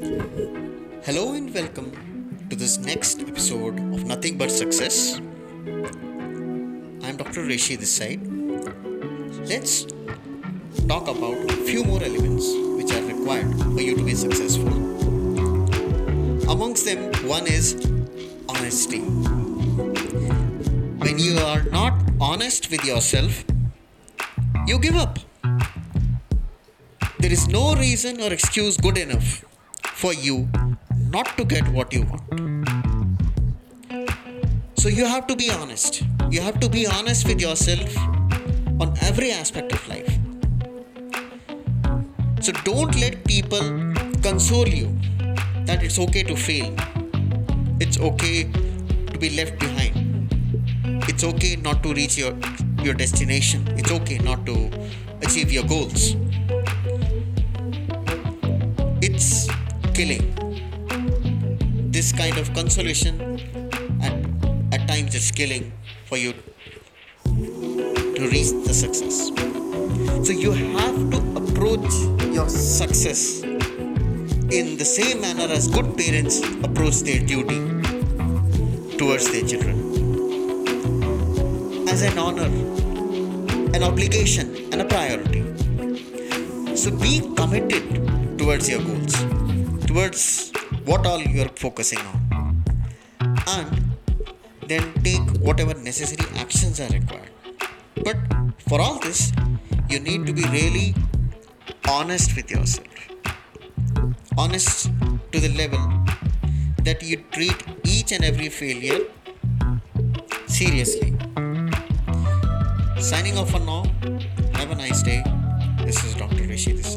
Hello and welcome to this next episode of Nothing But Success. I'm Dr. Rishi this side. Let's talk about a few more elements which are required for you to be successful. Amongst them, one is honesty. When you are not honest with yourself, you give up. There is no reason or excuse good enough for you not to get what you want. So you have to be honest. You have to be honest with yourself on every aspect of life. So don't let people console you that it's okay to fail. It's okay to be left behind. It's okay not to reach your your destination. It's okay not to achieve your goals. Killing. This kind of consolation at, at times is killing for you to reach the success. So you have to approach your success in the same manner as good parents approach their duty towards their children. As an honor, an obligation, and a priority. So be committed towards your goals, towards what all you are focusing on, and then take whatever necessary actions are required. But for all this, you need to be really honest with yourself. Honest to the level that you treat each and every failure seriously. Signing off for now. Have a nice day. This is Dr. Rishi this.